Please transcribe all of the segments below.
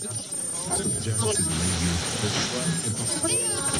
Johnson. Johnson made you the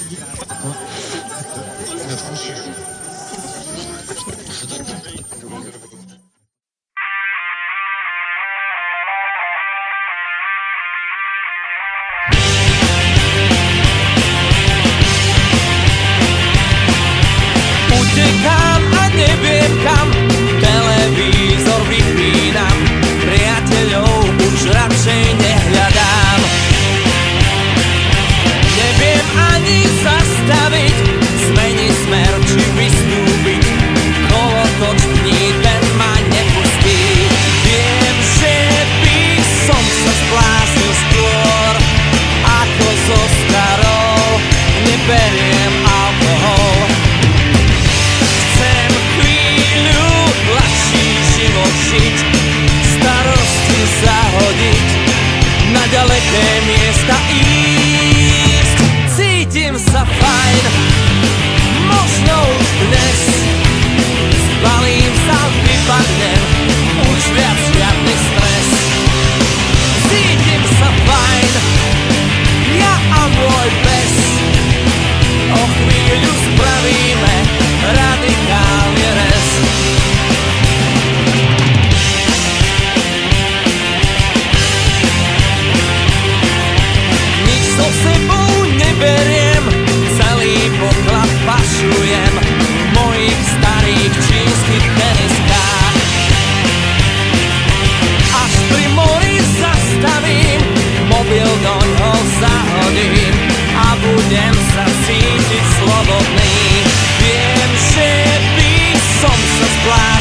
som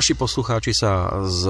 Naši poslucháči sa s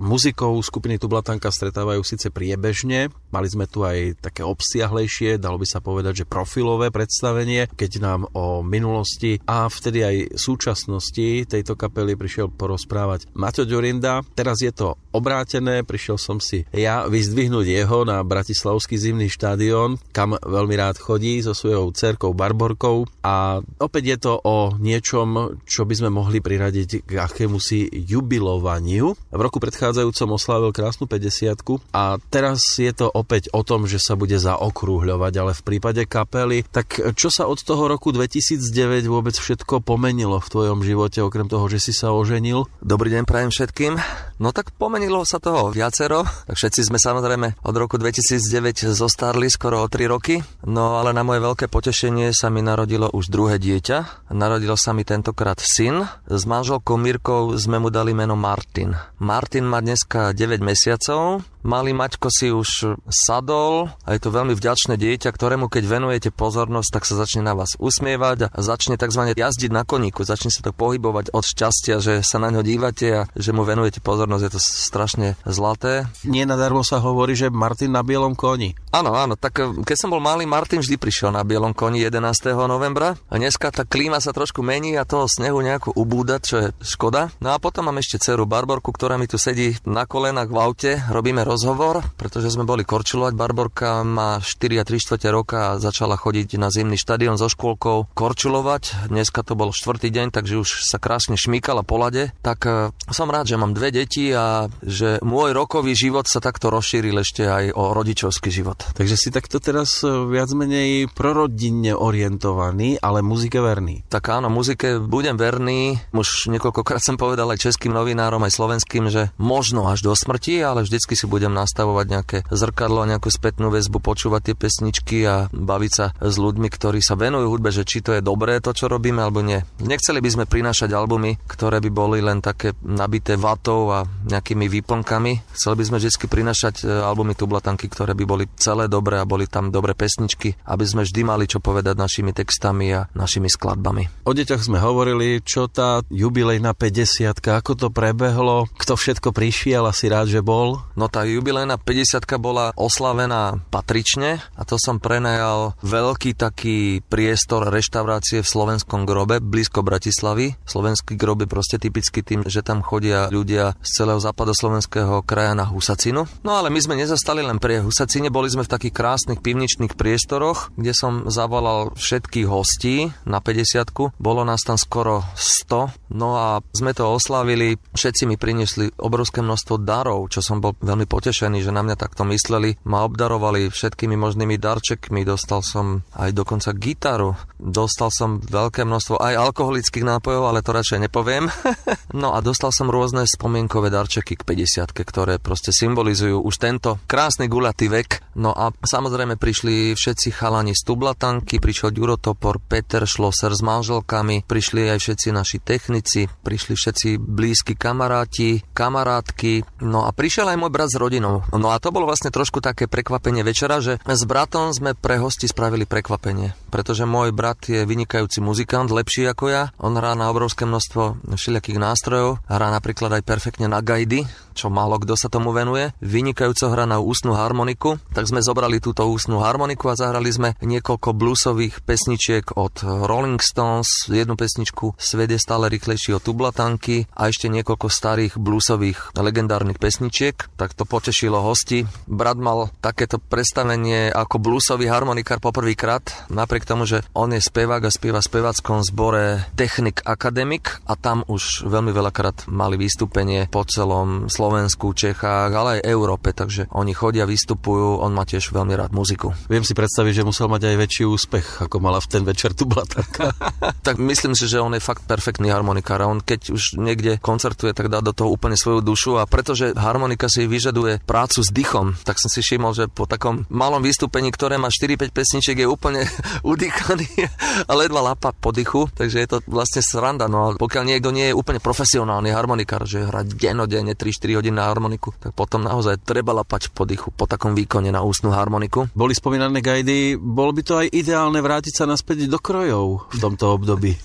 muzikou skupiny Tublatanka stretávajú síce priebežne, mali sme tu aj také obsiahlejšie, dalo by sa povedať, že profilové predstavenie, keď nám o minulosti a vtedy aj súčasnosti tejto kapely prišiel porozprávať Maťo Ďurinda. Teraz je to obrátené, prišiel som si ja vyzdvihnúť jeho na Bratislavský zimný štadión, kam veľmi rád chodí so svojou cerkou Barborkou a opäť je to o niečom, čo by sme mohli priradiť k akémusi jubilovaniu. V roku predchádzajúcom oslávil krásnu 50 a teraz je to opäť o tom, že sa bude zaokrúhľovať, ale v prípade kapely, tak čo sa od toho roku 2009 vôbec všetko pomenilo v tvojom živote, okrem toho, že si sa oženil? Dobrý deň prajem všetkým. No tak pomenilo sa toho viacero. Všetci sme samozrejme od roku 2009 zostarli skoro o 3 roky. No ale na moje veľké potešenie sa mi narodilo už druhé dieťa. Narodil sa mi tentokrát syn. S manželkou Mirkou sme mu dali meno Martin. Martin má dneska 9 mesiacov, Malý Maťko si už sadol a je to veľmi vďačné dieťa, ktorému keď venujete pozornosť, tak sa začne na vás usmievať a začne tzv. jazdiť na koníku, začne sa to pohybovať od šťastia, že sa na ňo dívate a že mu venujete pozornosť, je to strašne zlaté. Nie nadarmo sa hovorí, že Martin na bielom koni. Áno, áno, tak eh, keď som bol malý, Martin vždy prišiel na bielom koni 11. novembra a dneska tá klíma sa trošku mení a toho snehu nejako ubúda, čo je škoda. No a potom mám ešte dceru Barborku, ktorá mi tu sedí na kolenách v aute, robíme rozhovor, pretože sme boli korčulovať. Barborka má 4 a 3 čtvrte roka a začala chodiť na zimný štadión so škôlkou korčulovať. Dneska to bol štvrtý deň, takže už sa krásne šmíkala po lade. Tak eh, som rád, že mám dve deti a že môj rokový život sa takto rozšíril ešte aj o rodičovský život. Takže si takto teraz eh, viac menej prorodinne orientovaný, ale muzike verný. Tak áno, muzike budem verný. Už niekoľkokrát som povedal aj českým novinárom, aj slovenským, že možno až do smrti, ale vždycky si budem nastavovať nejaké zrkadlo, nejakú spätnú väzbu, počúvať tie pesničky a baviť sa s ľuďmi, ktorí sa venujú hudbe, že či to je dobré to, čo robíme, alebo nie. Nechceli by sme prinášať albumy, ktoré by boli len také nabité vatou a nejakými výplnkami. Chceli by sme vždy prinášať e, albumy tublatanky, ktoré by boli celé dobré a boli tam dobré pesničky, aby sme vždy mali čo povedať našimi textami a našimi skladbami. O deťoch sme hovorili, čo tá jubilejná 50 ako to prebehlo, kto všetko prišiel, asi rád, že bol. No tá jubilejná 50 bola oslavená patrične a to som prenajal veľký taký priestor reštaurácie v Slovenskom grobe, blízko Bratislavy. Slovenský grob je proste typicky tým, že tam chodia ľudia z celého západoslovenského kraja na Husacinu. No ale my sme nezastali len pri Husacine, boli sme v takých krásnych pivničných priestoroch, kde som zavolal všetkých hostí na 50 Bolo nás tam skoro 100. No a sme to oslavili. Všetci mi priniesli obrovské množstvo darov, čo som bol veľmi potešený, že na mňa takto mysleli. Ma obdarovali všetkými možnými darčekmi. Dostal som aj dokonca gitaru. Dostal som veľké množstvo aj alkoholických nápojov, ale to radšej nepoviem. no a dostal som rôzne spomienkové darčeky k 50 ktoré proste symbolizujú už tento krásny gulatý vek. No a samozrejme prišli všetci chalani z Tublatanky, prišiel Ďuro Topor, Peter Šloser s manželkami, prišli aj všetci naši technici, prišli všetci blízki kamaráti, kamarátky, no a prišiel aj môj brat s rodinou. No a to bolo vlastne trošku také prekvapenie večera, že s bratom sme pre hosti spravili prekvapenie, pretože môj brat je vynikajúci muzikant, lepší ako ja. On hrá na obrovské množstvo všelijakých nástrojov, hrá napríklad aj perfektne na gajdy, čo málo kto sa tomu venuje. Vynikajúco hrá na ústnu harmoniku, tak sme zobrali túto ústnu harmoniku a zahrali sme niekoľko bluesových pesničiek od Rolling Stones, jednu pesničku Svet je stále rýchlejší od Tublatanky a ešte niekoľko starých bluesových legendárnych pesničiek. Tak to potešilo hosti. Brat mal takéto predstavenie ako bluesový harmonikár poprvýkrát, napriek tomu, že on je spevák a spieva v speváckom zbore Technik Academic a tam už veľmi veľakrát mali vystúpenie po celom Slovensku, Čechách, ale aj Európe, takže oni chodia, vystupujú, on má tiež veľmi rád muziku. Viem si predstaviť, že musel mať aj väčší úspech, ako mala v ten večer tu Blatanka. tak myslím si, že on je fakt perfektný harmonikár a on keď už niekde koncertuje, tak dá do toho úplne svoju dušu a pretože harmonika si vyžaduje prácu s dychom, tak som si všimol, že po takom malom vystúpení, ktoré má 4-5 pesničiek, je úplne udýchaný a ledva lapa po dychu, takže je to vlastne sranda. No a pokiaľ niekto nie je úplne profesionálny harmonikár, že hrá denodenne 3-4 4 hodín na harmoniku, tak potom naozaj treba lapať po dychu po takom výkone na ústnu harmoniku. Boli spomínané gajdy, bolo by to aj ideálne vrátiť sa naspäť do krojov v tomto období.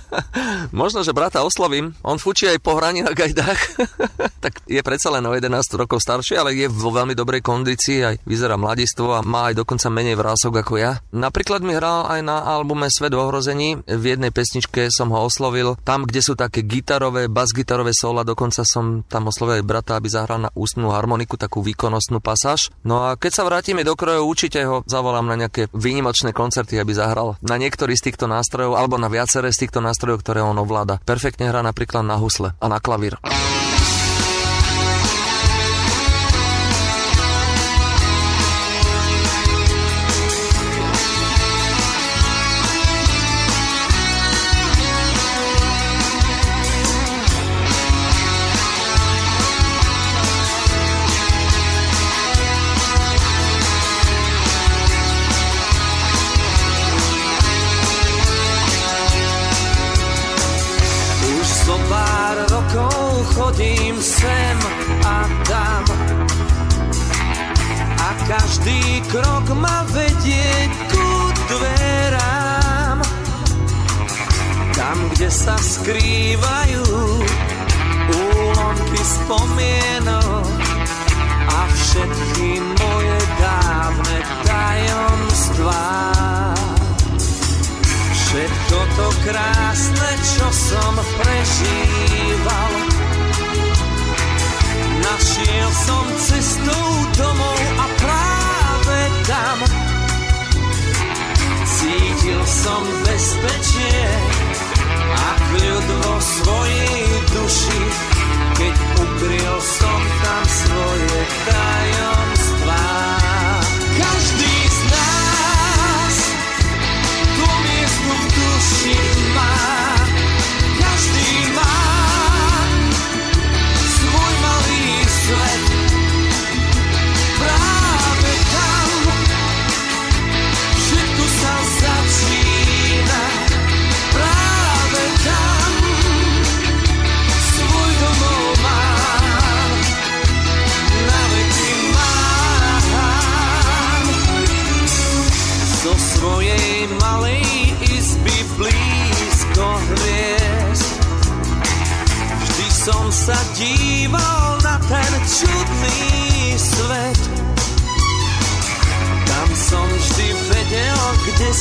Možno, že brata oslovím, on fučí aj po hraní na gajdách, tak je predsa len o 11 rokov starší, ale je vo veľmi dobrej kondícii, aj vyzerá mladistvo a má aj dokonca menej vrások ako ja. Napríklad mi hral aj na albume Svet v ohrození, v jednej pesničke som ho oslovil, tam, kde sú také gitarové, basgitarové sola, dokonca som tam oslovil aj brata, aby zahral na ústnu harmoniku, takú výkonnostnú pasáž. No a keď sa vrátime do krojov, určite ho zavolám na nejaké výnimočné koncerty, aby zahral na niektorý z týchto nástrojov alebo na viaceré z týchto nástrojov, ktoré on ovláda. Perfektne hrá napríklad na husle a na klavír.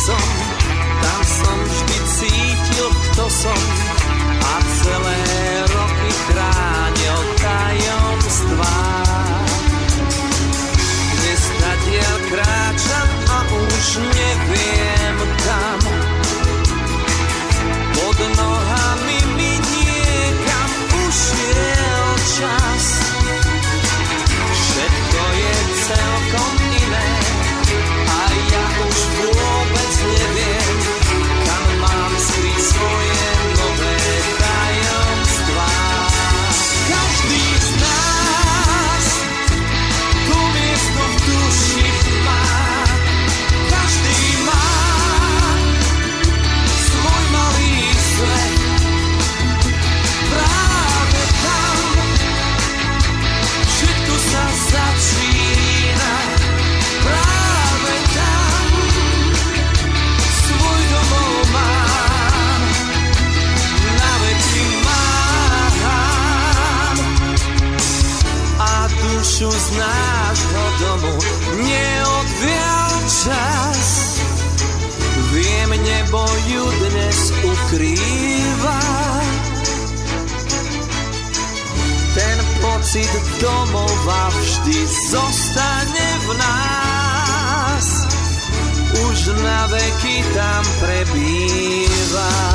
some pocit domova vždy zostane v nás. Už na veky tam prebýva.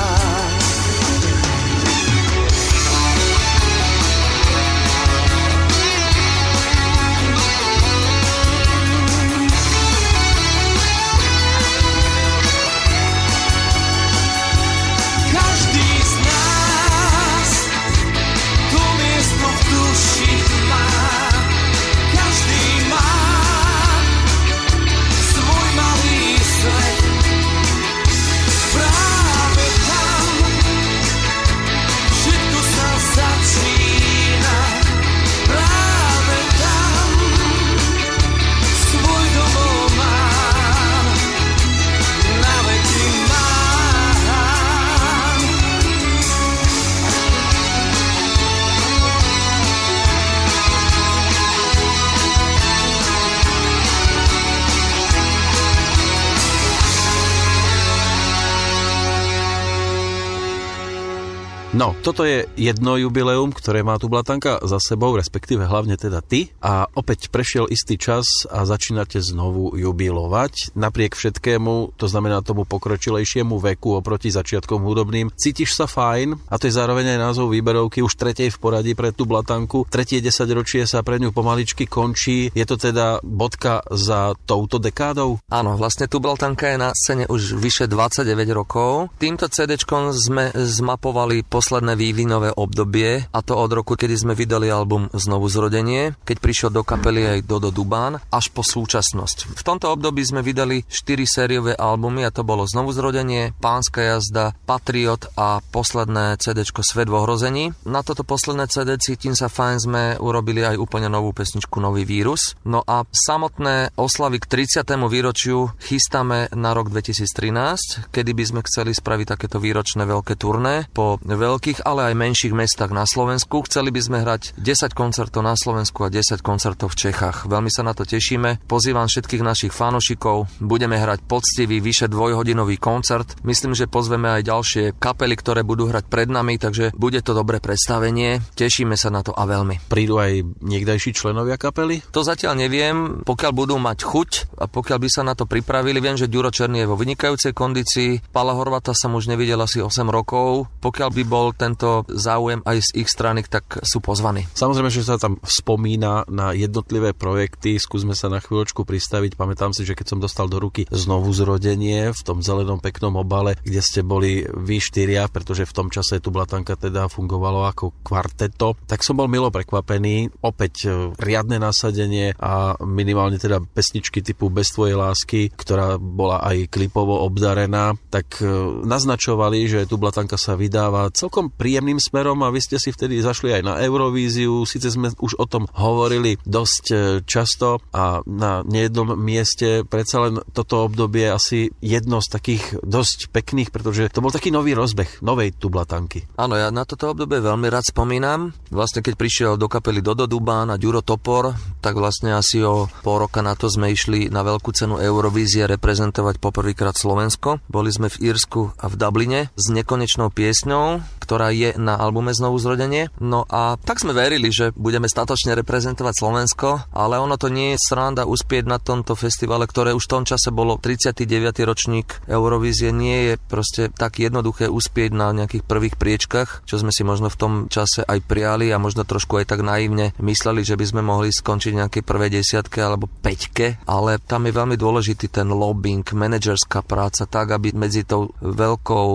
Toto je jedno jubileum, ktoré má tu Blatanka za sebou, respektíve hlavne teda ty. A opäť prešiel istý čas a začínate znovu jubilovať. Napriek všetkému, to znamená tomu pokročilejšiemu veku oproti začiatkom hudobným, cítiš sa fajn a to je zároveň aj názov výberovky už tretej v poradí pre tú Blatanku. Tretie desaťročie sa pre ňu pomaličky končí. Je to teda bodka za touto dekádou? Áno, vlastne tu Blatanka je na scéne už vyše 29 rokov. Týmto CD sme zmapovali posledné vývinové obdobie, a to od roku, kedy sme vydali album Znovu zrodenie, keď prišiel do kapely aj Dodo Dubán, až po súčasnosť. V tomto období sme vydali 4 sériové albumy a to bolo Znovu zrodenie, Pánska jazda, Patriot a posledné CD Svet v ohrození. Na toto posledné CD Cítim sa fajn sme urobili aj úplne novú pesničku Nový vírus. No a samotné oslavy k 30. výročiu chystáme na rok 2013, kedy by sme chceli spraviť takéto výročné veľké turné po veľkých, ale aj menších mestách na Slovensku. Chceli by sme hrať 10 koncertov na Slovensku a 10 koncertov v Čechách. Veľmi sa na to tešíme. Pozývam všetkých našich fanošikov. Budeme hrať poctivý, vyše dvojhodinový koncert. Myslím, že pozveme aj ďalšie kapely, ktoré budú hrať pred nami, takže bude to dobré predstavenie. Tešíme sa na to a veľmi. Prídu aj niekdajší členovia kapely? To zatiaľ neviem. Pokiaľ budú mať chuť a pokiaľ by sa na to pripravili, viem, že Ďuro Černý je vo vynikajúcej kondícii. Pala Horvata som už nevidel asi 8 rokov. Pokiaľ by bol tento záujem aj z ich strany, tak sú pozvaní. Samozrejme, že sa tam spomína na jednotlivé projekty. Skúsme sa na chvíľočku pristaviť. Pamätám si, že keď som dostal do ruky znovu zrodenie v tom zelenom peknom obale, kde ste boli vy štyria, pretože v tom čase tu Blatanka teda fungovalo ako kvarteto, tak som bol milo prekvapený. Opäť e, riadne nasadenie a minimálne teda pesničky typu Bez tvojej lásky, ktorá bola aj klipovo obdarená, tak e, naznačovali, že tu Blatanka sa vydáva celkom príjemným smerom a vy ste si vtedy zašli aj na Eurovíziu. Sice sme už o tom hovorili dosť e, často a na nejednom mieste predsa len toto obdobie asi jedno z takých dosť pekných, pretože to bol taký nový rozbeh novej tublatanky. Áno, ja na toto obdobie veľmi rád spomínam. Vlastne keď prišiel do kapely Dodo Dubán a Ďuro Topor, tak vlastne asi o pol roka na to sme išli na veľkú cenu Eurovízie reprezentovať poprvýkrát Slovensko. Boli sme v Írsku a v Dubline s nekonečnou piesňou, ktorá je na albume Znovu zrodenie. No a tak sme verili, že budeme statočne reprezentovať Slovensko, ale ono to nie je sranda uspieť na tomto festivale, ktoré už v tom čase bolo 39. ročník Eurovízie. Nie je proste tak jednoduché uspieť na nejakých prvých priečkach, čo sme si možno v tom čase aj prijali a možno trošku aj tak naivne mysleli, že by sme mohli skončiť nejaké prvé desiatke alebo peťke, ale tam je veľmi dôležitý ten lobbying, manažerská práca, tak aby medzi tou veľkou,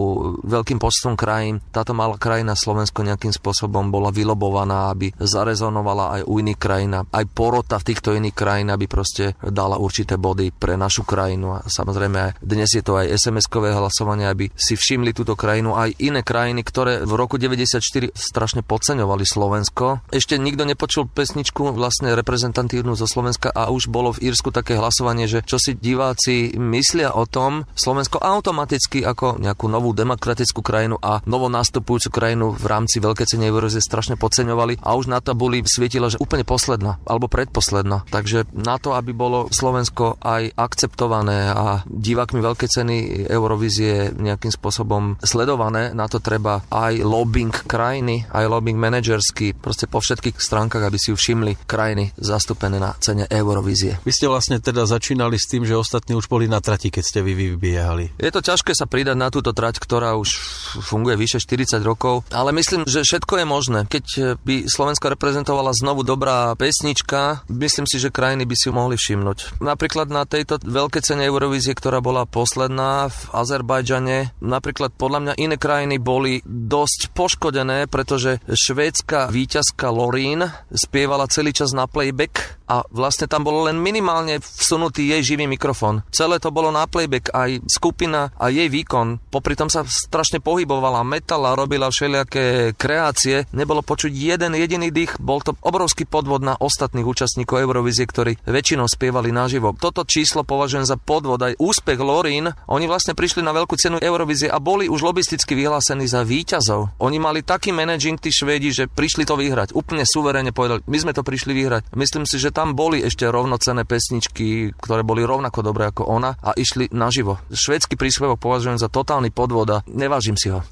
veľkým počtom krajín táto malá krajina Slovensko nejakým spôsobom bola vylobovaná, aby zarezonovala aj u iných krajín, aj porota v týchto iných krajín, aby proste dala určité body pre našu krajinu. A samozrejme dnes je to aj SMS-kové hlasovanie, aby si všimli túto krajinu aj iné krajiny, ktoré v roku 94 strašne podceňovali Slovensko. Ešte nikto nepočul pesničku vlastne reprezentantívnu zo Slovenska a už bolo v Írsku také hlasovanie, že čo si diváci myslia o tom, Slovensko automaticky ako nejakú novú demokratickú krajinu a novo nastupujúcu krajinu v rámci veľkej ceny Eurovízie strašne podceňovali a už na tabuli svietila, že úplne posledná alebo predposledná. Takže na to, aby bolo Slovensko aj akceptované a divákmi veľkej ceny Eurovízie nejakým spôsobom sledované, na to treba aj lobbying krajiny, aj lobbying manažerský, proste po všetkých stránkach, aby si ju všimli krajiny zastúpené na cene Eurovízie. Vy ste vlastne teda začínali s tým, že ostatní už boli na trati, keď ste vy vybiehali. Je to ťažké sa pridať na túto trať, ktorá už funguje vyše 40 rokov, ale myslím, že všetko je možné. Keď by Slovensko reprezentovala znovu dobrá pesnička, myslím si, že krajiny by si ju mohli všimnúť. Napríklad na tejto veľké cene Eurovízie, ktorá bola posledná v Azerbajdžane, napríklad podľa mňa iné krajiny boli dosť poškodené, pretože švédska víťazka Lorín spievala celý čas na playback a vlastne tam bolo len minimálne vsunutý jej živý mikrofón. Celé to bolo na playback, aj skupina a jej výkon. Popri tom sa strašne pohybovala, metala, robila všelijaké kreácie. Nebolo počuť jeden jediný dých. Bol to obrovský podvod na ostatných účastníkov Eurovízie, ktorí väčšinou spievali naživo. Toto číslo považujem za podvod. Aj úspech Lorin, oni vlastne prišli na veľkú cenu Eurovízie a boli už lobisticky vyhlásení za víťazov. Oni mali taký managing tí Švédi, že prišli to vyhrať. Úplne suverene povedali, my sme to prišli vyhrať. Myslím si, že tam boli ešte rovnocené pesničky, ktoré boli rovnako dobré ako ona a išli naživo. Švédsky príspevok považujem za totálny podvod a nevážim si ho.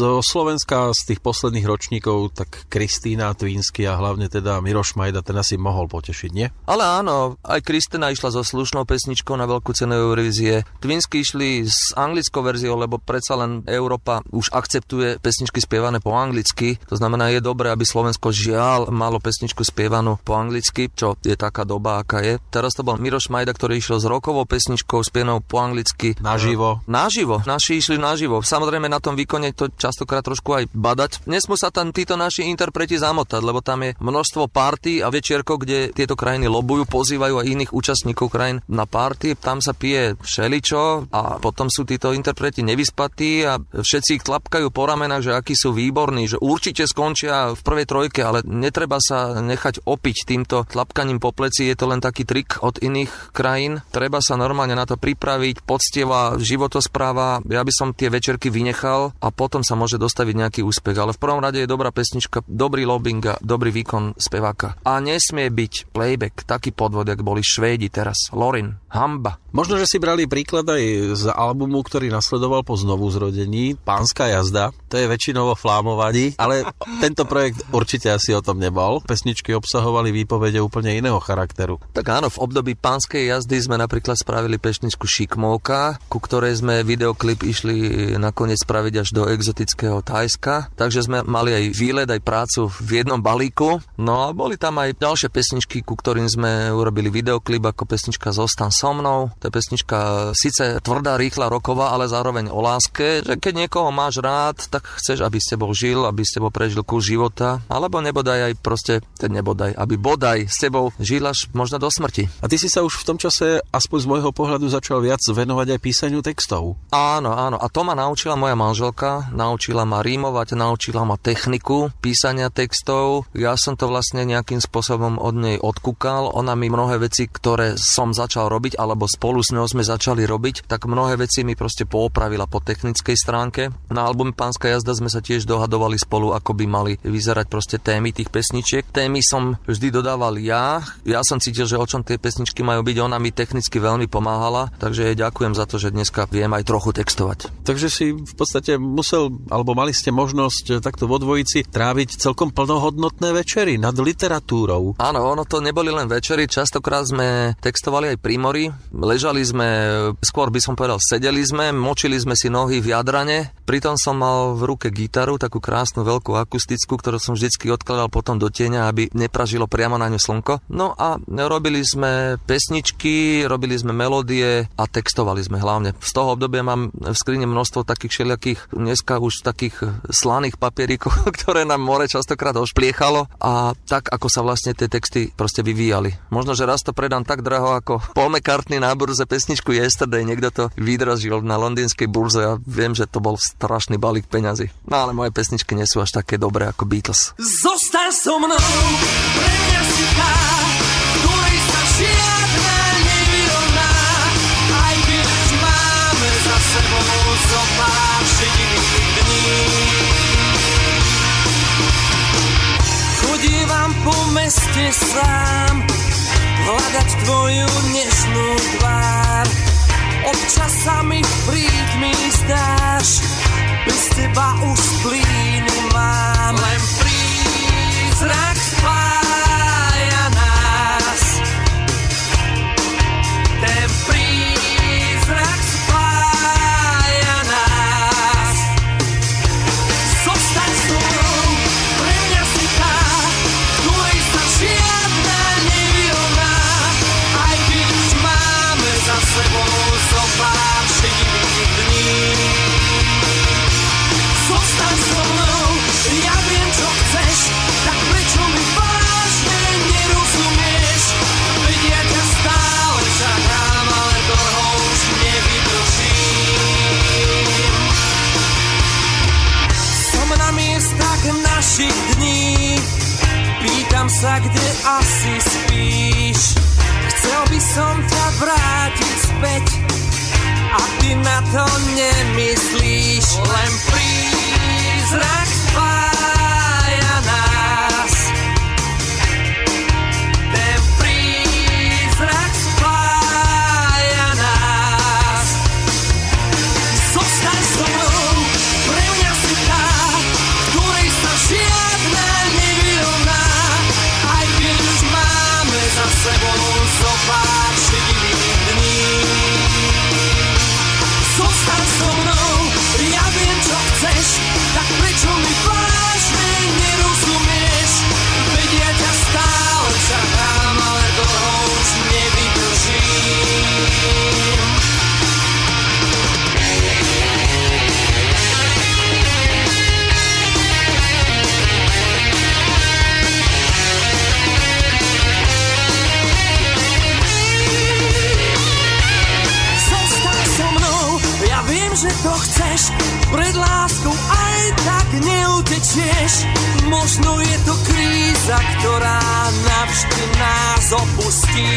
Z Slovenska z tých posledných ročníkov tak Kristýna Twinsky a hlavne teda Miroš Majda ten asi mohol potešiť, nie? Ale áno, aj Kristina išla so slušnou pesničkou na veľkú cenu Eurovízie. Twinsky išli s anglickou verziou, lebo predsa len Európa už akceptuje pesničky spievané po anglicky. To znamená, je dobré, aby Slovensko žiaľ malo pesničku spievanú po anglicky, čo je taká doba, aká je. Teraz to bol Miroš Majda, ktorý išiel s rokovou pesničkou spievanou po anglicky. Naživo. Naživo. Naši išli naživo. Samozrejme na tom výkone to častokrát trošku aj badať. Nesmú sa tam títo naši interpreti zamotať, lebo tam je množstvo party a večierkov, kde tieto krajiny lobujú, pozývajú aj iných účastníkov krajín na party. Tam sa pije všeličo a potom sú títo interpreti nevyspatí a všetci ich tlapkajú po ramenách, že akí sú výborní, že určite skončia v prvej trojke, ale netreba sa nechať opiť týmto tlapkaním po pleci. Je to len taký trik od iných krajín. Treba sa normálne na to pripraviť, poctieva životospráva. Ja by som tie večerky vynechal a potom sa môže dostaviť nejaký úspech. Ale v prvom rade je dobrá pesnička, dobrý lobbying a dobrý výkon speváka. A nesmie byť playback, taký podvod, jak boli Švédi teraz. Lorin, hamba. Možno, že si brali príklad aj z albumu, ktorý nasledoval po znovu zrodení, Pánska jazda. To je väčšinovo flámovaní, ale tento projekt určite asi o tom nebol. Pesničky obsahovali výpovede úplne iného charakteru. Tak áno, v období pánskej jazdy sme napríklad spravili pesničku Šikmovka, ku ktorej sme videoklip išli nakoniec spraviť až do exotického Tajska. Takže sme mali aj výlet, aj prácu v jednom balíku. No a boli tam aj ďalšie pesničky, ku ktorým sme urobili videoklip ako pesnička Zostan so mnou. To je pesnička síce tvrdá, rýchla, roková, ale zároveň o láske, že keď niekoho máš rád, tak chceš, aby ste bol žil, aby ste bol prežil kus života, alebo nebodaj aj proste, ten nebodaj, aby bodaj s tebou žil až možno do smrti. A ty si sa už v tom čase, aspoň z môjho pohľadu, začal viac venovať aj písaniu textov. Áno, áno. A to ma naučila moja manželka. Naučila ma rímovať, naučila ma techniku písania textov. Ja som to vlastne nejakým spôsobom od nej odkúkal. Ona mi mnohé veci, ktoré som začal robiť, alebo spolu s ňou sme začali robiť, tak mnohé veci mi proste poopravila po technickej stránke. Na albume Pánska jazda sme sa tiež dohadovali spolu, ako by mali vyzerať proste témy tých pesničiek. Témy som vždy dodával ja. Ja som cítil, že o čom tie pesničky majú byť. Ona mi technicky veľmi pomáhala, takže jej ďakujem za to, že dneska viem aj trochu textovať. Takže si v podstate musel, alebo mali ste možnosť takto vo dvojici tráviť celkom plnohodnotné večery nad literatúrou. Áno, ono to neboli len večery, častokrát sme textovali aj pri mori, ležali sme, skôr by som povedal, sedeli sme, močili sme si nohy v jadrane, pritom som mal v ruke gitaru, takú krásnu veľkú akustickú, ktorú som vždycky odkladal potom do tieňa, aby nepražilo priamo na ňu slnko. No a robili sme pesničky, robili sme melódie a textovali sme hlavne. Z toho obdobia mám v skrine množstvo takých všelijakých, dneska už takých slaných papierikov, ktoré nám more častokrát ošpliechalo a tak, ako sa vlastne tie texty proste vyvíjali. Možno, že raz to predám tak draho, ako Paul McCartney na burze pesničku Yesterday, niekto to vydražil na londýnskej burze a viem, že to bol strašný balík peňazí. No ale moje pesničky nie sú až také dobré ako Beatles. Zostaň so mnou, sa žiadna aj keď máme za sebou zo pár dní. Chodívam meste sám, hľadať tvoju nežnú tvár. Občas sa mi v prítmi zdáš, bez teba už plínu som ťa vrátiť späť, a ty na to nemyslíš. Len prízrak že to chceš, pred láskou aj tak neutečieš. Možno je to kríza, ktorá navždy nás opustí.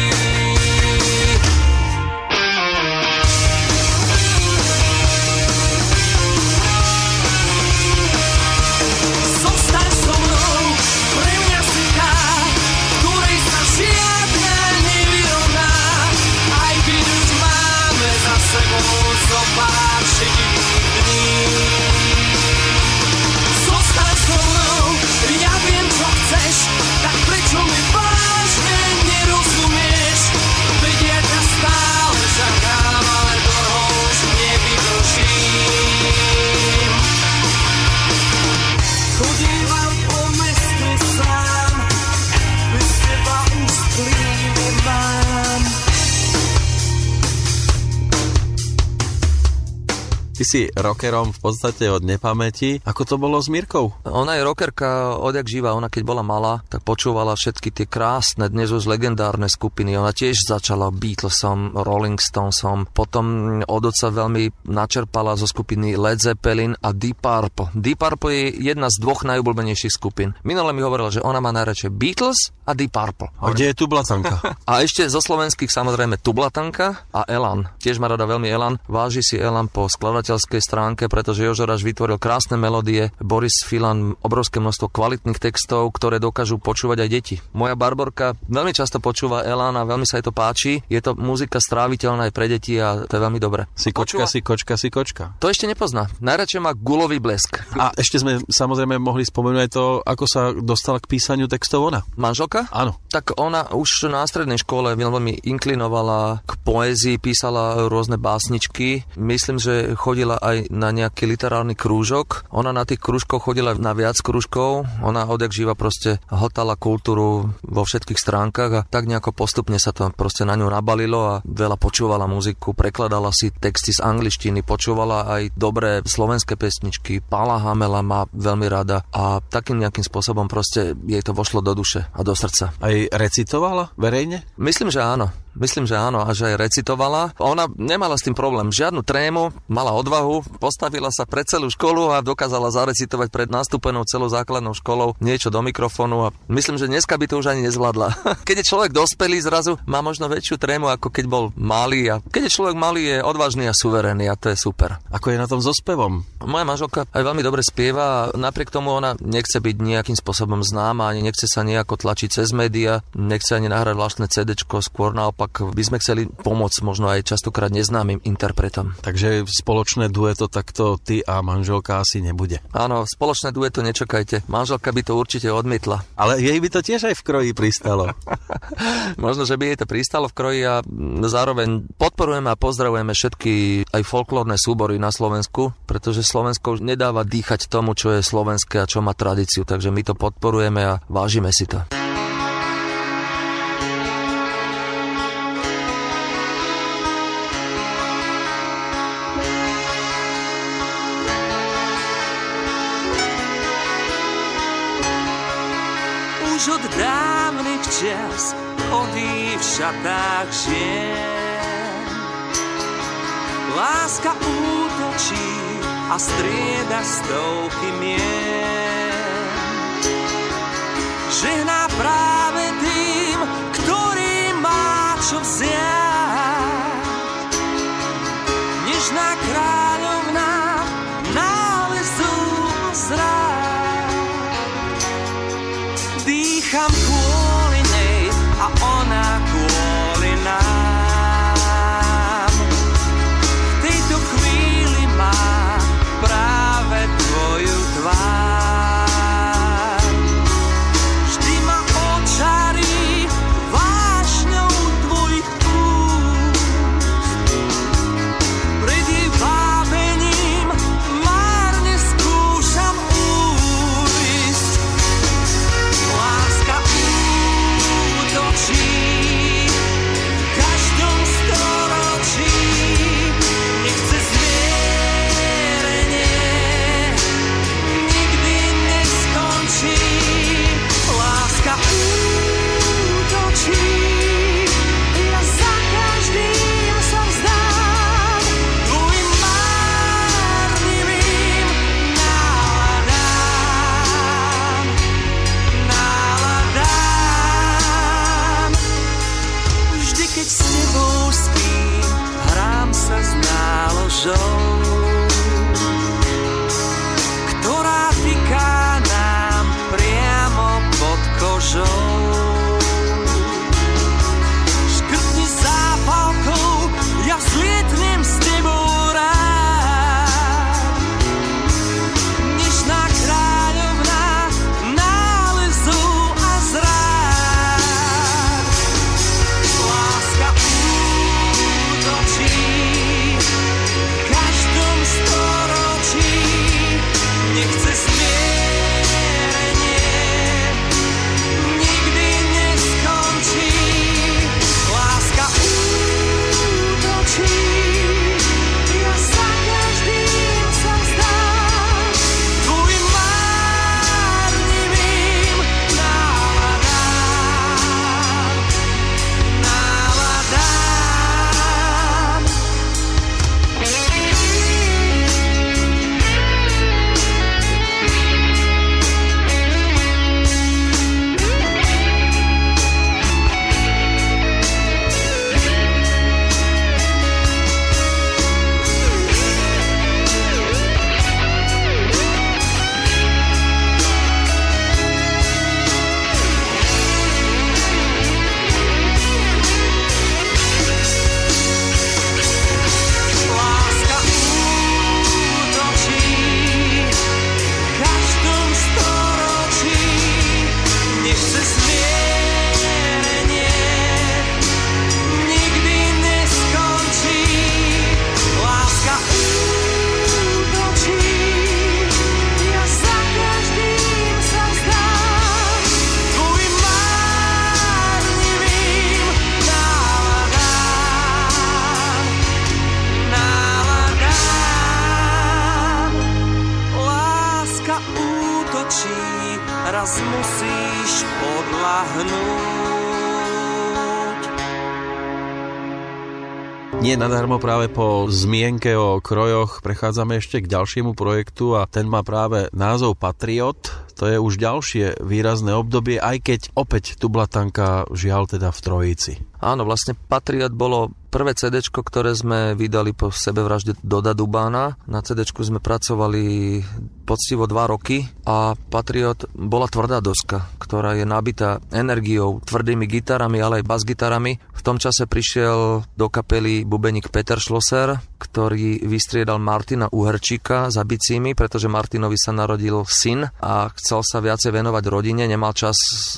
Si rockerom v podstate od nepamäti. Ako to bolo s Mirkou? Ona je rockerka odjak živa. Ona keď bola malá, tak počúvala všetky tie krásne, dnes už legendárne skupiny. Ona tiež začala Beatlesom, Rolling Stonesom. Potom od oca veľmi načerpala zo skupiny Led Zeppelin a Deep Purple. Deep Purple je jedna z dvoch najobľúbenejších skupín. Minule mi hovorila, že ona má najradšej Beatles a Deep Purple. A kde je Tublatanka? a ešte zo slovenských samozrejme Tublatanka a Elan. Tiež má rada veľmi Elan. Váži si Elan po skladateľ speváckej stránke, pretože Jožo Raž vytvoril krásne melódie, Boris Filan obrovské množstvo kvalitných textov, ktoré dokážu počúvať aj deti. Moja Barborka veľmi často počúva Elán a veľmi sa jej to páči. Je to muzika stráviteľná aj pre deti a to je veľmi dobré. Si kočka, počúva... si kočka, si kočka. To ešte nepozná. Najradšej má gulový blesk. A ešte sme samozrejme mohli spomenúť aj to, ako sa dostala k písaniu textov ona. Manželka? Áno. Tak ona už na strednej škole veľmi inklinovala k poézii, písala rôzne básničky. Myslím, že chodila chodila aj na nejaký literárny krúžok. Ona na tých krúžkoch chodila na viac krúžkov. Ona odjak živa proste hotala kultúru vo všetkých stránkach a tak nejako postupne sa to proste na ňu nabalilo a veľa počúvala muziku, prekladala si texty z angličtiny, počúvala aj dobré slovenské pesničky. Pala Hamela má veľmi rada a takým nejakým spôsobom proste jej to vošlo do duše a do srdca. Aj recitovala verejne? Myslím, že áno. Myslím, že áno, a že aj recitovala. Ona nemala s tým problém, žiadnu trému, mala odvahu, postavila sa pred celú školu a dokázala zarecitovať pred nastúpenou celou základnou školou niečo do mikrofónu a myslím, že dneska by to už ani nezvládla. keď je človek dospelý, zrazu má možno väčšiu trému, ako keď bol malý a keď je človek malý, je odvážny a suverénny a to je super. Ako je na tom so spevom? Moja manželka aj veľmi dobre spieva napriek tomu ona nechce byť nejakým spôsobom známa, ani nechce sa nejako tlačiť cez média, nechce ani nahrať vlastné CD, skôr naopak naopak by sme chceli pomôcť možno aj častokrát neznámym interpretom. Takže spoločné dueto takto ty a manželka asi nebude. Áno, spoločné dueto nečakajte. Manželka by to určite odmietla. Ale jej by to tiež aj v kroji pristalo. možno, že by jej to pristalo v kroji a zároveň podporujeme a pozdravujeme všetky aj folklórne súbory na Slovensku, pretože Slovensko už nedáva dýchať tomu, čo je slovenské a čo má tradíciu, takže my to podporujeme a vážime si to. Šatách žien. Láska útočí a strieda stovky mien. Žehná Nadarmo práve po zmienke o krojoch prechádzame ešte k ďalšiemu projektu a ten má práve názov Patriot. To je už ďalšie výrazné obdobie, aj keď opäť Tublatanka žiaľ teda v Trojici. Áno, vlastne Patriot bolo prvé CD, ktoré sme vydali po sebevražde Doda Dubána. Na CD sme pracovali poctivo dva roky a Patriot bola tvrdá doska, ktorá je nabitá energiou, tvrdými gitarami, ale aj bas-gitarami. V tom čase prišiel do kapely bubeník Peter Schlosser, ktorý vystriedal Martina Uherčíka za bicími, pretože Martinovi sa narodil syn a chcel sa viacej venovať rodine, nemal čas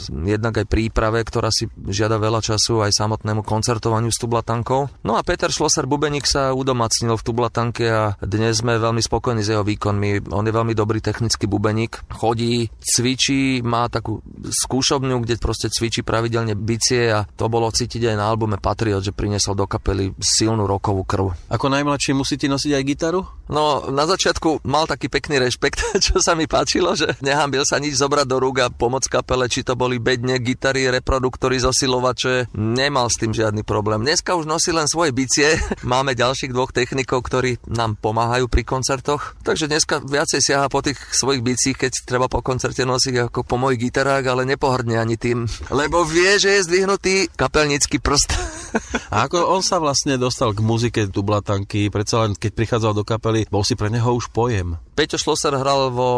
jednak aj príprave, ktorá si žiada veľa času aj samotnému koncertovaniu s tublatankou. No a Peter Schlosser bubeník sa udomacnil v tublatanke a dnes sme veľmi spokojní s jeho výkonmi. On je veľmi dobrý technický bubeník, chodí, cvičí, má takú skúšobňu, kde proste cvičí pravidelne bicie a to bolo cítiť aj na albume Patriot, že priniesol do kapely silnú rokovú krv. Ako najmladší musíte nosiť aj gitaru? No, na začiatku mal taký pekný rešpekt, čo sa mi páčilo, že nehambil sa nič zobrať do rúk a pomoc kapele, či to boli bedne, gitary, reproduktory, zosilovače, nemal s tým žiadny problém. Dneska už nosí len svoje bicie, máme ďalších dvoch technikov, ktorí nám pomáhajú pri koncertoch, takže dneska viacej siaha po tých svojich bicích, keď treba po koncerte nosiť ako po mojich gitarách, ale nepohrdne ani tým, lebo vie, že je zdvihnutý kapelnický prst. A ako on sa vlastne dostal k muzike Dublatanky, predsa len keď prichádzal do kapely, bol si pre neho už pojem. Peťo Šloser hral vo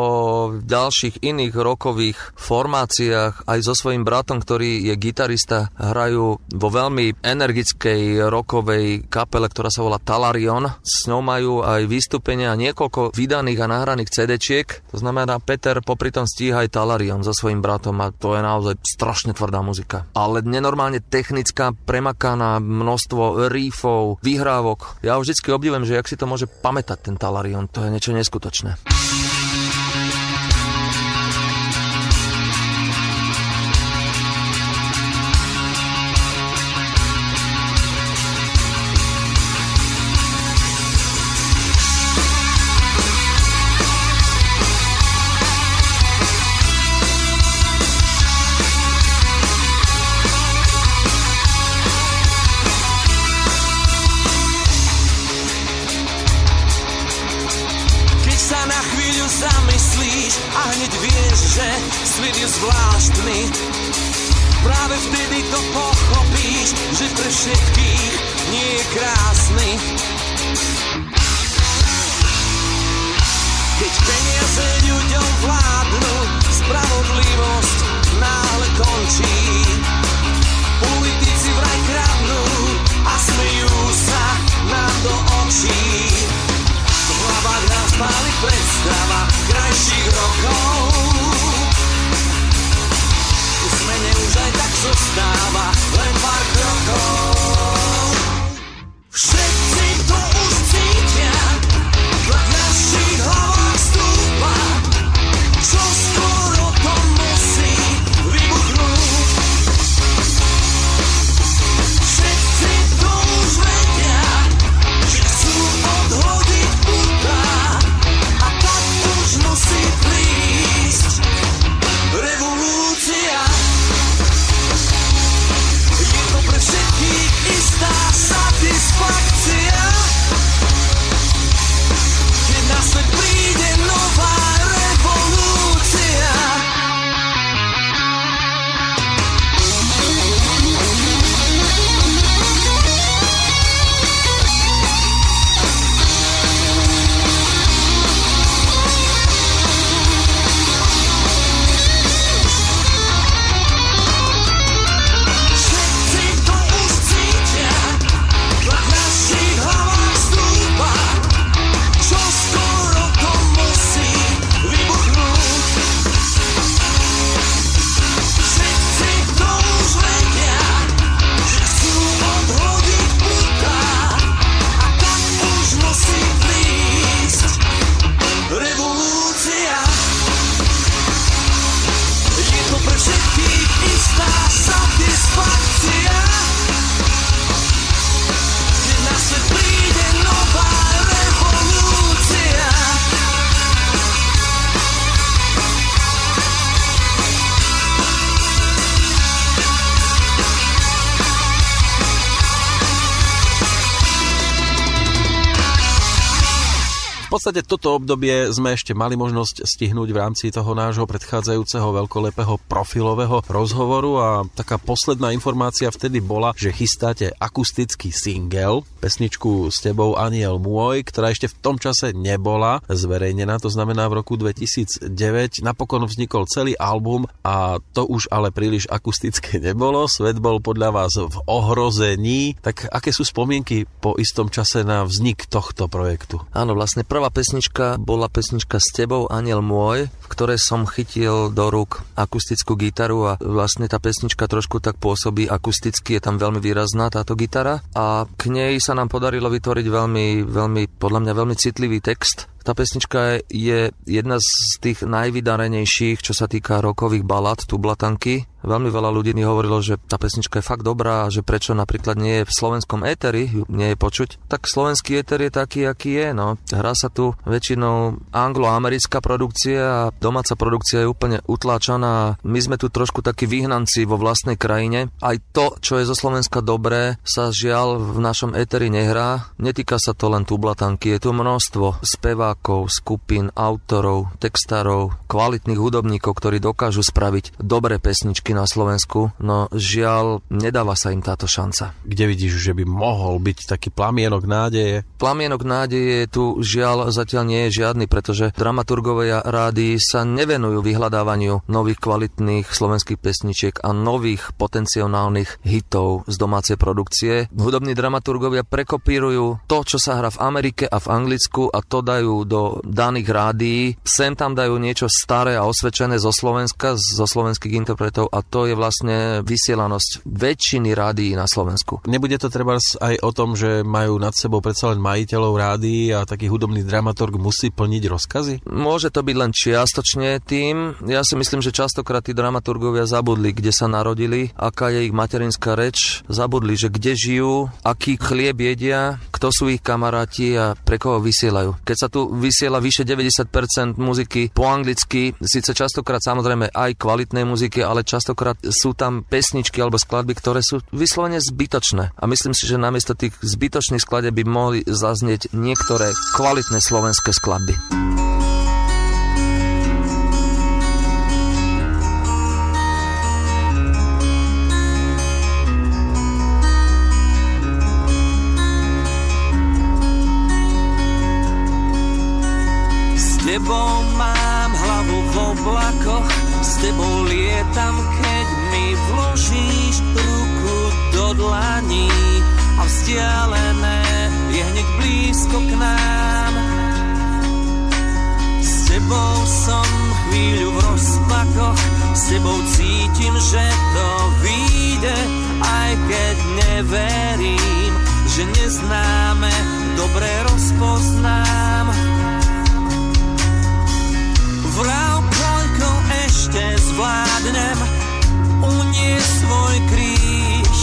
ďalších iných rokových formáciách aj so svojím bratom, ktorý je gitarista, hrajú vo veľmi energickej rokovej kapele, ktorá sa volá Talarion. S ňou majú aj vystúpenia niekoľko vydaných a nahraných CD-čiek. To znamená, Peter popri tom stíha aj Talarion so svojím bratom a to je naozaj strašne tvrdá muzika. Ale nenormálne technická, premakaná, množstvo riffov, vyhrávok. Ja vždycky obdivujem, že jak si to môže pamätať ten Talarion, to je niečo neskutočné Podstate toto obdobie sme ešte mali možnosť stihnúť v rámci toho nášho predchádzajúceho veľkolepého profilového rozhovoru a taká posledná informácia vtedy bola, že chystáte akustický single, pesničku s tebou Aniel môj, ktorá ešte v tom čase nebola zverejnená, to znamená v roku 2009. Napokon vznikol celý album a to už ale príliš akustické nebolo. Svet bol podľa vás v ohrození. Tak aké sú spomienky po istom čase na vznik tohto projektu? Áno, vlastne prvá pesnička bola pesnička s tebou Aniel môj, v ktorej som chytil do rúk akustickú gitaru a vlastne tá pesnička trošku tak pôsobí akusticky, je tam veľmi výrazná táto gitara. A k nej sa nám podarilo vytvoriť veľmi, veľmi, podľa mňa veľmi citlivý text, tá pesnička je jedna z tých najvydarenejších, čo sa týka rokových balad, tublatanky. Veľmi veľa ľudí mi hovorilo, že tá pesnička je fakt dobrá a že prečo napríklad nie je v slovenskom éteri, nie je počuť. Tak slovenský éter je taký, aký je. No. Hrá sa tu väčšinou anglo-americká produkcia a domáca produkcia je úplne utláčaná. My sme tu trošku takí vyhnanci vo vlastnej krajine. Aj to, čo je zo Slovenska dobré, sa žiaľ v našom éteri nehrá. Netýka sa to len tublatanky, je tu množstvo spevák spevákov, skupín, autorov, textárov, kvalitných hudobníkov, ktorí dokážu spraviť dobré pesničky na Slovensku, no žiaľ, nedáva sa im táto šanca. Kde vidíš, že by mohol byť taký plamienok nádeje? Plamienok nádeje tu žiaľ zatiaľ nie je žiadny, pretože dramaturgovia rády sa nevenujú vyhľadávaniu nových kvalitných slovenských pesničiek a nových potenciálnych hitov z domácej produkcie. Hudobní dramaturgovia prekopírujú to, čo sa hrá v Amerike a v Anglicku a to dajú do daných rádií. Sem tam dajú niečo staré a osvedčené zo Slovenska, zo slovenských interpretov a to je vlastne vysielanosť väčšiny rádií na Slovensku. Nebude to treba aj o tom, že majú nad sebou predsa len majiteľov rádií a taký hudobný dramaturg musí plniť rozkazy? Môže to byť len čiastočne tým. Ja si myslím, že častokrát tí dramaturgovia zabudli, kde sa narodili, aká je ich materinská reč, zabudli, že kde žijú, aký chlieb jedia, kto sú ich kamaráti a pre koho vysielajú. Keď sa tu vysiela vyše 90% muziky po anglicky, síce častokrát samozrejme aj kvalitnej muziky, ale častokrát sú tam pesničky alebo skladby, ktoré sú vyslovene zbytočné. A myslím si, že namiesto tých zbytočných skladeb by mohli zaznieť niektoré kvalitné slovenské skladby. Tebou mám hlavu v oblakoch, s tebou lietam, keď mi vložíš ruku do dlaní a vzdialené je hneď blízko k nám. S tebou som chvíľu v rozpakoch, s tebou cítim, že to vyjde, aj keď neverím, že neznáme, dobre rozpoznám Vrav, koľko ešte zvládnem uniesť svoj kríž.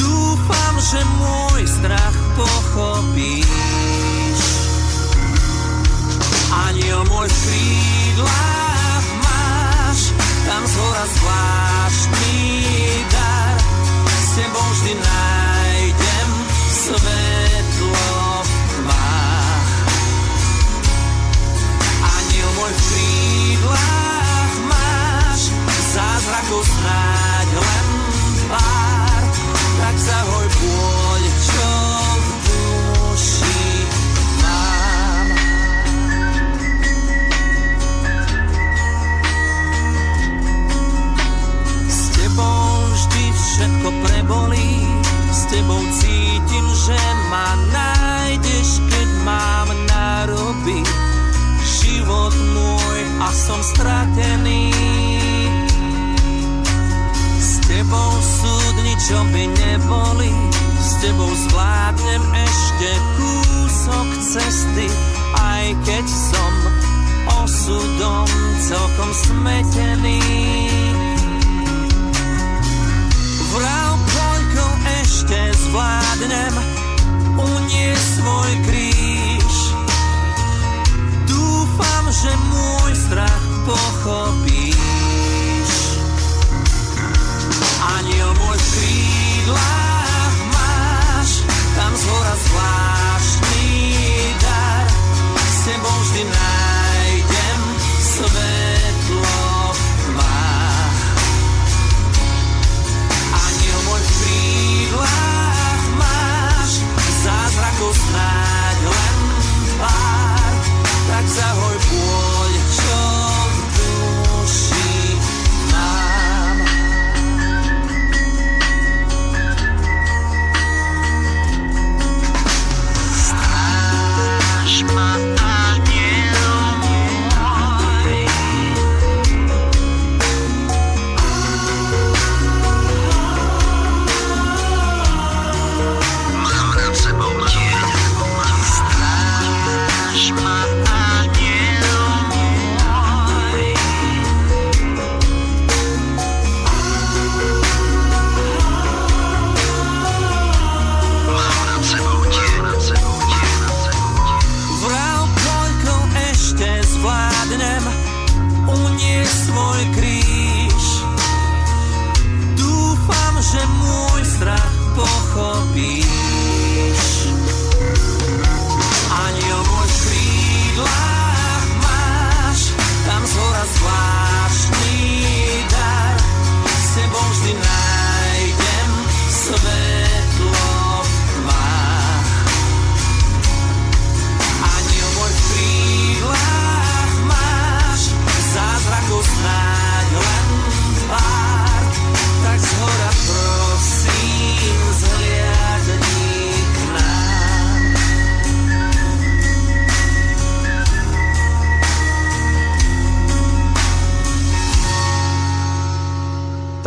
Dúfam, že môj strach pochopíš. Aniel môj v krídlach máš, tam z hora zvláštny dar. S tebou vždy nájdem svetlo. Zázraku snáď len pár, tak zahoj pôď, čo v duši mám. S tebou vždy všetko prebolí, s tebou cítim, že ma nájdeš, keď mám narobiť život môj a som stratený. Tebou súdni, čo by neboli, s tebou zvládnem ešte kúsok cesty, aj keď som osudom celkom smetený. Vrav, koľko ešte zvládnem, unie svoj kríž Dúfam, že môj strach pochopíš. Aniel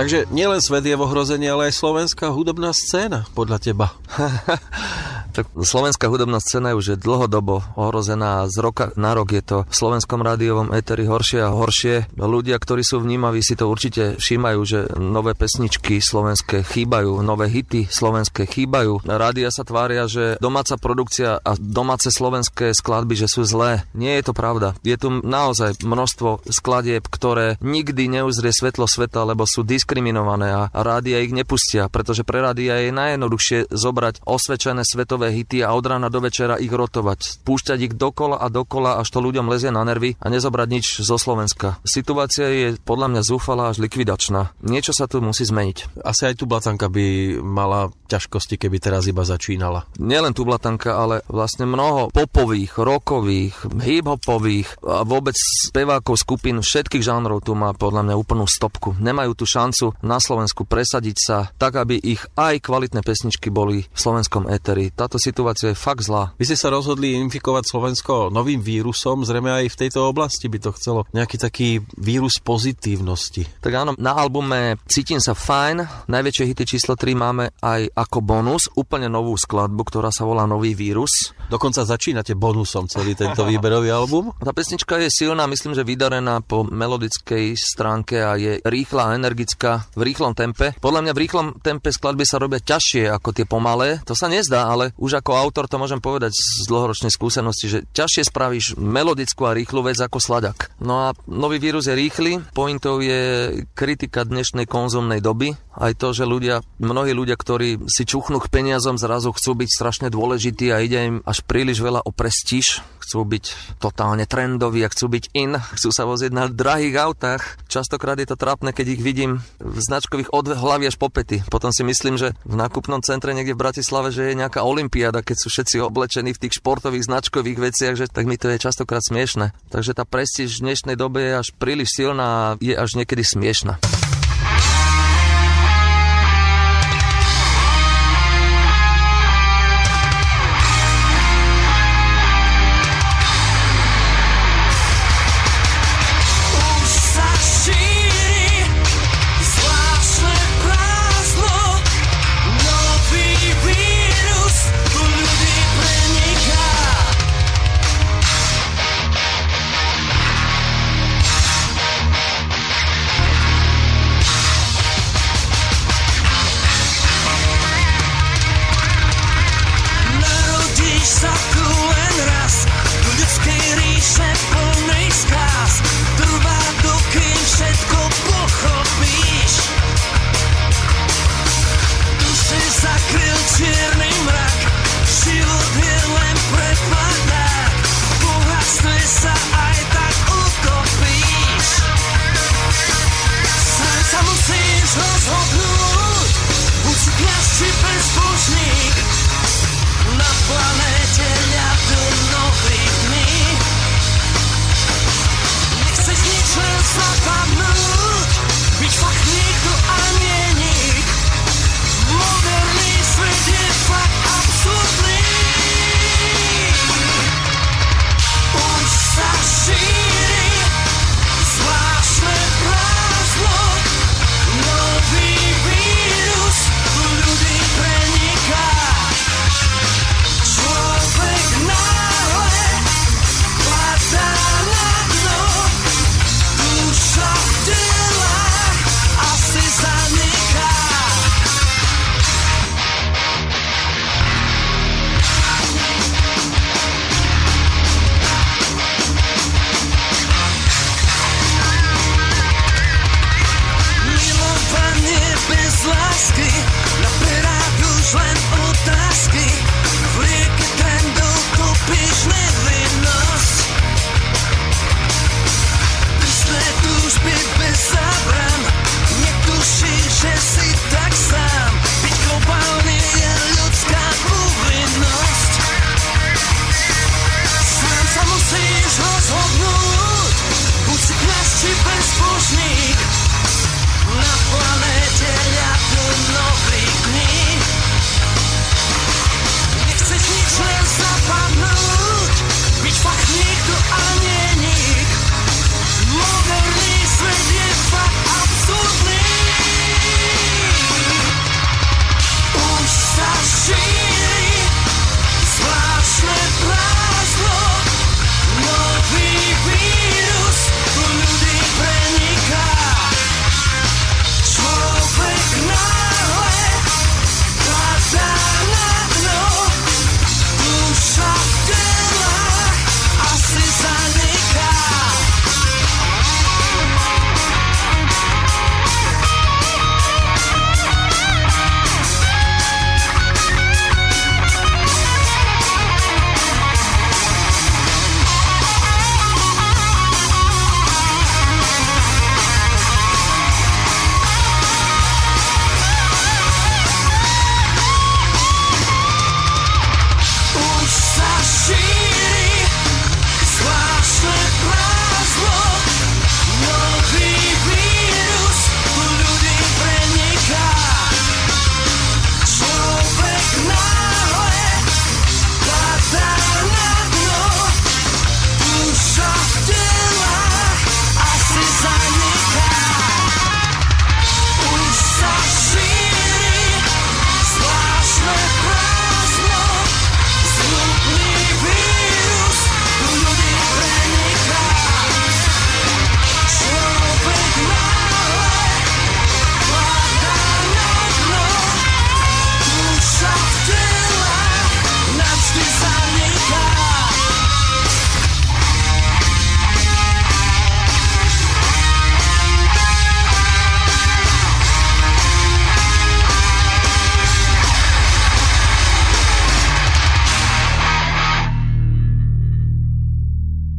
Takže nielen svet je v ohrození, ale aj slovenská hudobná scéna, podľa teba. tak slovenská hudobná scéna je už dlhodobo ohrozená z roka na rok je to v slovenskom rádiovom éteri horšie a horšie. Ľudia, ktorí sú vnímaví, si to určite všímajú, že nové pesničky slovenské chýbajú, nové hity slovenské chýbajú. Rádia sa tvária, že domáca produkcia a domáce slovenské skladby, že sú zlé. Nie je to pravda. Je tu naozaj množstvo skladieb, ktoré nikdy neuzrie svetlo sveta, lebo sú disk diskriminované a rádia ich nepustia, pretože pre rádia je najjednoduchšie zobrať osvedčené svetové hity a od rána do večera ich rotovať. Púšťať ich dokola a dokola, až to ľuďom lezie na nervy a nezobrať nič zo Slovenska. Situácia je podľa mňa zúfalá až likvidačná. Niečo sa tu musí zmeniť. Asi aj tu Blatanka by mala ťažkosti, keby teraz iba začínala. Nielen tu Blatanka, ale vlastne mnoho popových, rokových, hip-hopových a vôbec spevákov skupín všetkých žánrov tu má podľa mňa úplnú stopku. Nemajú tu šancu šancu na Slovensku presadiť sa tak, aby ich aj kvalitné pesničky boli v slovenskom éteri. Táto situácia je fakt zlá. Vy ste sa rozhodli infikovať Slovensko novým vírusom, zrejme aj v tejto oblasti by to chcelo nejaký taký vírus pozitívnosti. Tak áno, na albume Cítim sa fajn, najväčšie hity číslo 3 máme aj ako bonus, úplne novú skladbu, ktorá sa volá Nový vírus. Dokonca začínate bonusom celý tento výberový album? Tá pesnička je silná, myslím, že vydarená po melodickej stránke a je rýchla a energická v rýchlom tempe. Podľa mňa v rýchlom tempe skladby sa robia ťažšie ako tie pomalé. To sa nezdá, ale už ako autor to môžem povedať z dlhoročnej skúsenosti, že ťažšie spravíš melodickú a rýchlu vec ako sladak. No a nový vírus je rýchly, pointou je kritika dnešnej konzumnej doby, aj to, že ľudia, mnohí ľudia, ktorí si čuchnú k peniazom, zrazu chcú byť strašne dôležití a ide im až príliš veľa o prestíž, chcú byť totálne trendoví a chcú byť in, chcú sa vozieť na drahých autách. Častokrát je to trápne, keď ich vidím v značkových od hlavy až po pety. Potom si myslím, že v nákupnom centre niekde v Bratislave, že je nejaká olimpiáda, keď sú všetci oblečení v tých športových značkových veciach, že tak mi to je častokrát smiešne. Takže tá prestíž v dnešnej dobe je až príliš silná a je až niekedy smiešna.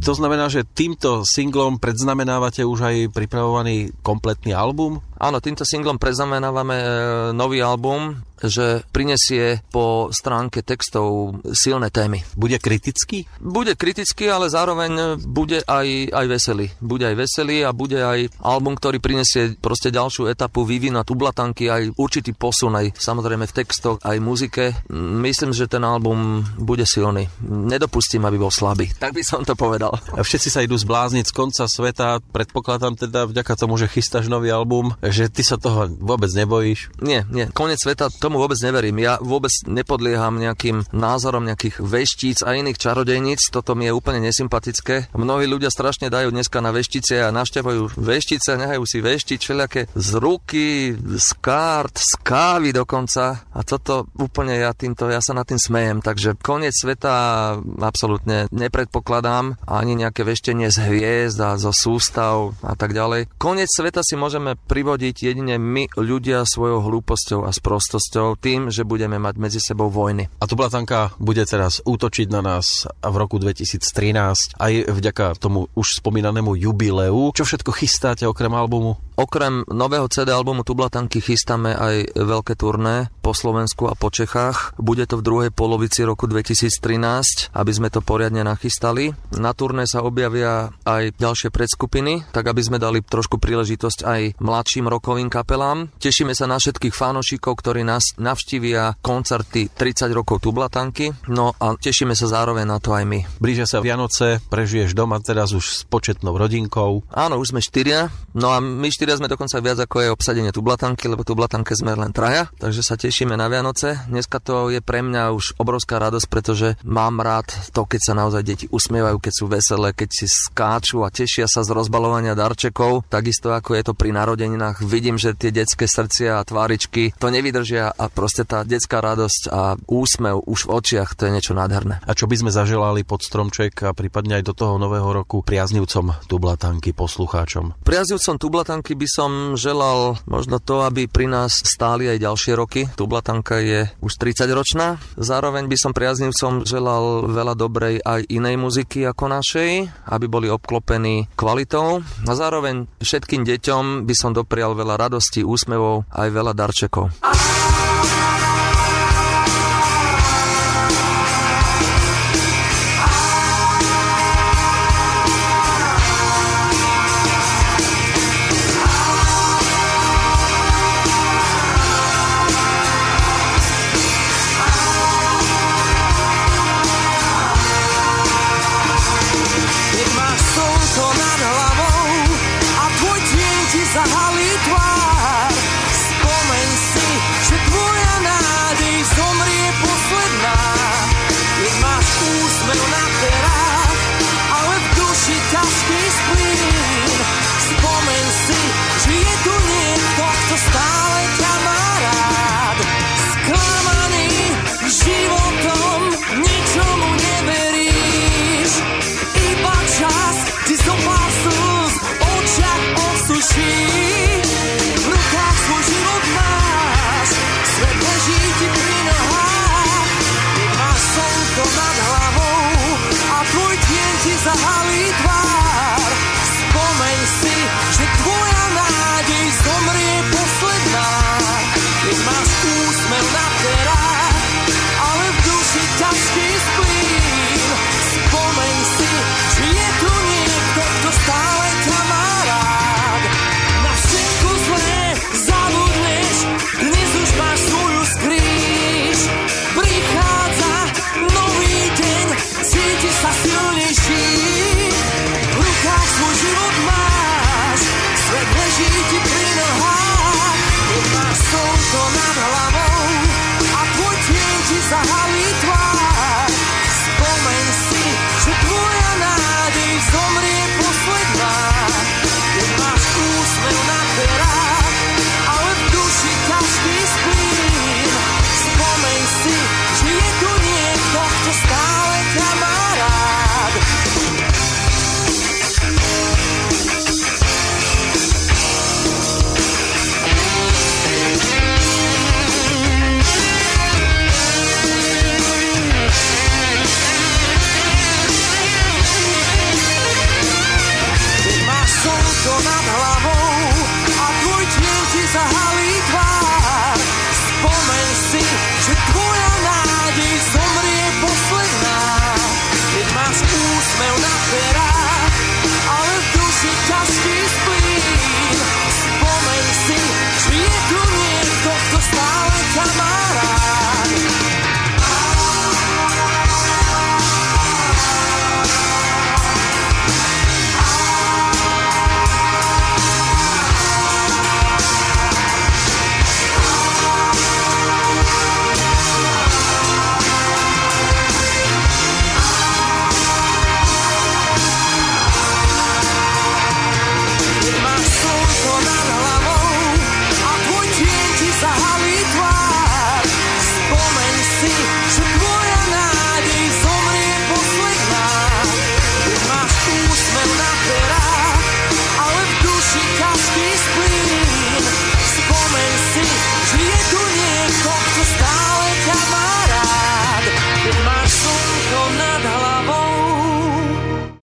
To znamená, že týmto singlom predznamenávate už aj pripravovaný kompletný album? Áno, týmto singlom preznamenávame e, nový album, že prinesie po stránke textov silné témy. Bude kritický? Bude kritický, ale zároveň bude aj, aj veselý. Bude aj veselý a bude aj album, ktorý prinesie proste ďalšiu etapu vývina tublatanky, aj určitý posun aj samozrejme v textoch, aj muzike. Myslím, že ten album bude silný. Nedopustím, aby bol slabý. Tak by som to povedal. Všetci sa idú zblázniť z konca sveta. Predpokladám teda vďaka tomu, že chystáš nový album, že ty sa toho vôbec nebojíš? Nie, nie. Konec sveta, tomu vôbec neverím. Ja vôbec nepodlieham nejakým názorom nejakých veštíc a iných čarodejníc. Toto mi je úplne nesympatické. Mnohí ľudia strašne dajú dneska na veštice a naštevujú veštice, nehajú si veštiť všelijaké z ruky, z kart, z kávy dokonca. A toto úplne ja týmto, ja sa na tým smejem. Takže koniec sveta absolútne nepredpokladám ani nejaké veštenie z hviezd a zo sústav a tak ďalej. Koniec sveta si môžeme privodiť vyvodiť jedine my, ľudia, svojou hlúposťou a sprostosťou, tým, že budeme mať medzi sebou vojny. A tu Blatanka bude teraz útočiť na nás v roku 2013 aj vďaka tomu už spomínanému jubileu. Čo všetko chystáte okrem albumu? Okrem nového CD albumu Tublatanky chystáme aj veľké turné po Slovensku a po Čechách. Bude to v druhej polovici roku 2013, aby sme to poriadne nachystali. Na turné sa objavia aj ďalšie predskupiny, tak aby sme dali trošku príležitosť aj mladším rokovým kapelám. Tešíme sa na všetkých fanošikov, ktorí nás navštívia koncerty 30 rokov Tublatanky. No a tešíme sa zároveň na to aj my. Blížia sa Vianoce, prežiješ doma teraz už s početnou rodinkou. Áno, už sme štyria. No a my štyria štyria sme dokonca viac ako je obsadenie Tublatanky, lebo Tublatanke sme len traja, takže sa tešíme na Vianoce. Dneska to je pre mňa už obrovská radosť, pretože mám rád to, keď sa naozaj deti usmievajú, keď sú veselé, keď si skáču a tešia sa z rozbalovania darčekov, takisto ako je to pri narodeninách. Vidím, že tie detské srdcia a tváričky to nevydržia a proste tá detská radosť a úsmev už v očiach, to je niečo nádherné. A čo by sme zaželali pod stromček a prípadne aj do toho nového roku priaznivcom Tublatanky, poslucháčom? Priaznivcom Tublatanky by som želal možno to, aby pri nás stáli aj ďalšie roky. Tublatanka je už 30 ročná. Zároveň by som priaznivcom želal veľa dobrej aj inej muziky ako našej, aby boli obklopení kvalitou. A zároveň všetkým deťom by som doprial veľa radosti, úsmevov aj veľa darčekov. slnko